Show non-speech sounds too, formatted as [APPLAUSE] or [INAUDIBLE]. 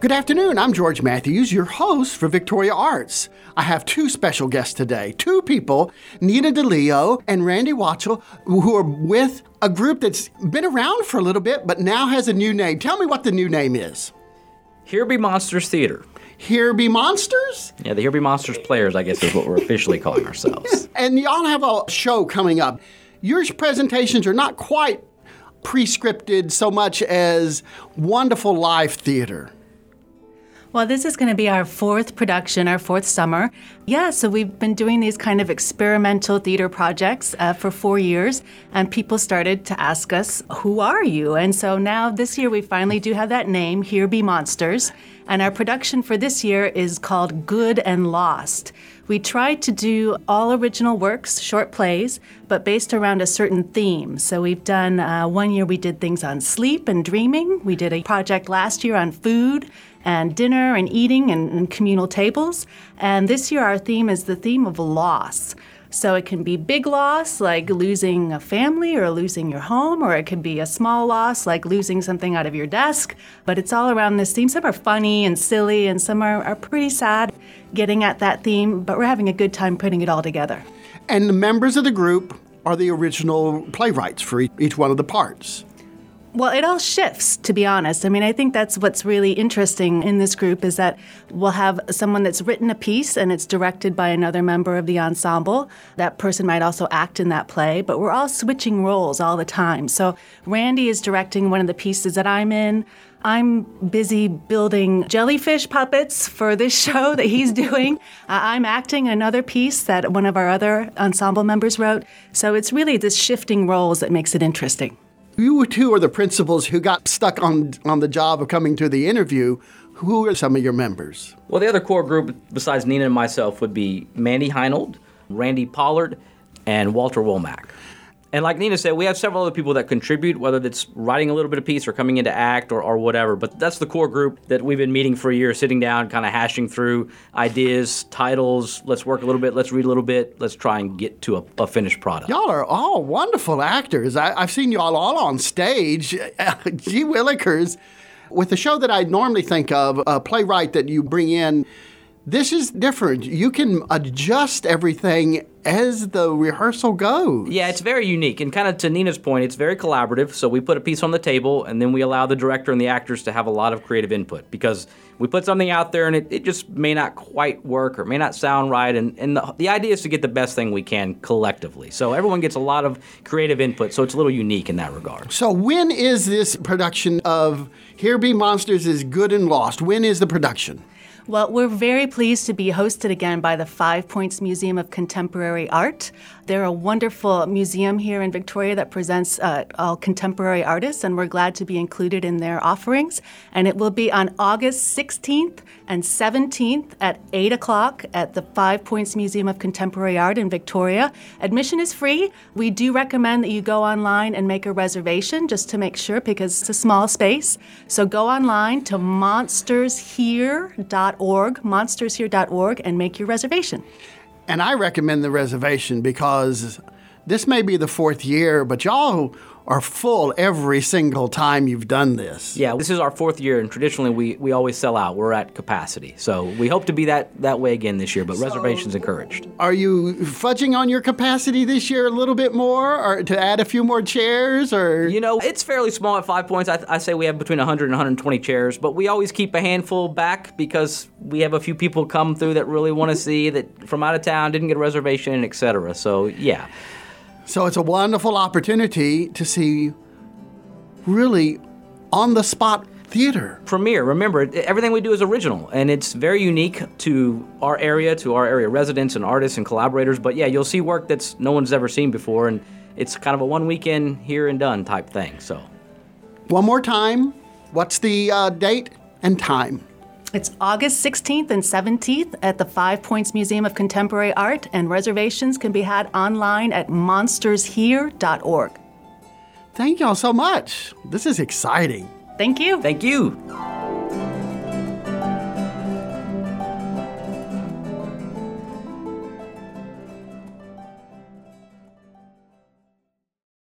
Good afternoon. I'm George Matthews, your host for Victoria Arts. I have two special guests today. Two people, Nina DeLeo and Randy Watchell, who are with a group that's been around for a little bit but now has a new name. Tell me what the new name is. Here Be Monsters Theater. Here Be Monsters? Yeah, the Here Be Monsters Players, I guess, is what we're officially calling ourselves. [LAUGHS] and y'all have a show coming up. Your presentations are not quite pre-scripted so much as wonderful live theater. Well, this is going to be our fourth production, our fourth summer. Yeah, so we've been doing these kind of experimental theater projects uh, for four years, and people started to ask us, Who are you? And so now this year we finally do have that name, Here Be Monsters. And our production for this year is called Good and Lost. We try to do all original works, short plays, but based around a certain theme. So we've done uh, one year we did things on sleep and dreaming. We did a project last year on food and dinner and eating and, and communal tables. And this year, our theme is the theme of loss. So it can be big loss, like losing a family or losing your home, or it could be a small loss, like losing something out of your desk. But it's all around this theme. Some are funny and silly, and some are, are pretty sad getting at that theme, but we're having a good time putting it all together. And the members of the group are the original playwrights for each one of the parts. Well, it all shifts, to be honest. I mean, I think that's what's really interesting in this group is that we'll have someone that's written a piece and it's directed by another member of the ensemble. That person might also act in that play, but we're all switching roles all the time. So Randy is directing one of the pieces that I'm in. I'm busy building jellyfish puppets for this [LAUGHS] show that he's doing. Uh, I'm acting another piece that one of our other ensemble members wrote. So it's really this shifting roles that makes it interesting. You two are the principals who got stuck on, on the job of coming to the interview. Who are some of your members? Well, the other core group, besides Nina and myself, would be Mandy Heinold, Randy Pollard, and Walter Womack. And like Nina said, we have several other people that contribute, whether it's writing a little bit of piece or coming into act or, or whatever. But that's the core group that we've been meeting for a year, sitting down, kind of hashing through ideas, titles. Let's work a little bit. Let's read a little bit. Let's try and get to a, a finished product. Y'all are all wonderful actors. I, have seen y'all all on stage. [LAUGHS] Gee Willikers. With a show that I normally think of, a playwright that you bring in this is different. You can adjust everything as the rehearsal goes. Yeah, it's very unique. And kind of to Nina's point, it's very collaborative. So we put a piece on the table and then we allow the director and the actors to have a lot of creative input because we put something out there and it, it just may not quite work or may not sound right. And, and the, the idea is to get the best thing we can collectively. So everyone gets a lot of creative input. So it's a little unique in that regard. So when is this production of Here Be Monsters is Good and Lost? When is the production? Well, we're very pleased to be hosted again by the Five Points Museum of Contemporary Art. They're a wonderful museum here in Victoria that presents uh, all contemporary artists, and we're glad to be included in their offerings. And it will be on August 16th and 17th at 8 o'clock at the Five Points Museum of Contemporary Art in Victoria. Admission is free. We do recommend that you go online and make a reservation just to make sure because it's a small space. So go online to monstershere.org, monstershere.org, and make your reservation. And I recommend the reservation because this may be the fourth year, but y'all are full every single time you've done this. Yeah, this is our fourth year, and traditionally we, we always sell out. We're at capacity. So we hope to be that, that way again this year, but so reservations encouraged. Are you fudging on your capacity this year a little bit more, or to add a few more chairs? or You know, it's fairly small at five points. I, I say we have between 100 and 120 chairs, but we always keep a handful back because we have a few people come through that really want to [LAUGHS] see that from out of town, didn't get a reservation, et cetera. So, yeah. So it's a wonderful opportunity to see really on the spot theater. Premiere. Remember, everything we do is original and it's very unique to our area, to our area residents and artists and collaborators. But yeah, you'll see work that's no one's ever seen before and it's kind of a one weekend here and done type thing. So, one more time, what's the uh, date and time? It's August 16th and 17th at the Five Points Museum of Contemporary Art, and reservations can be had online at monstershere.org. Thank y'all so much. This is exciting. Thank you. Thank you.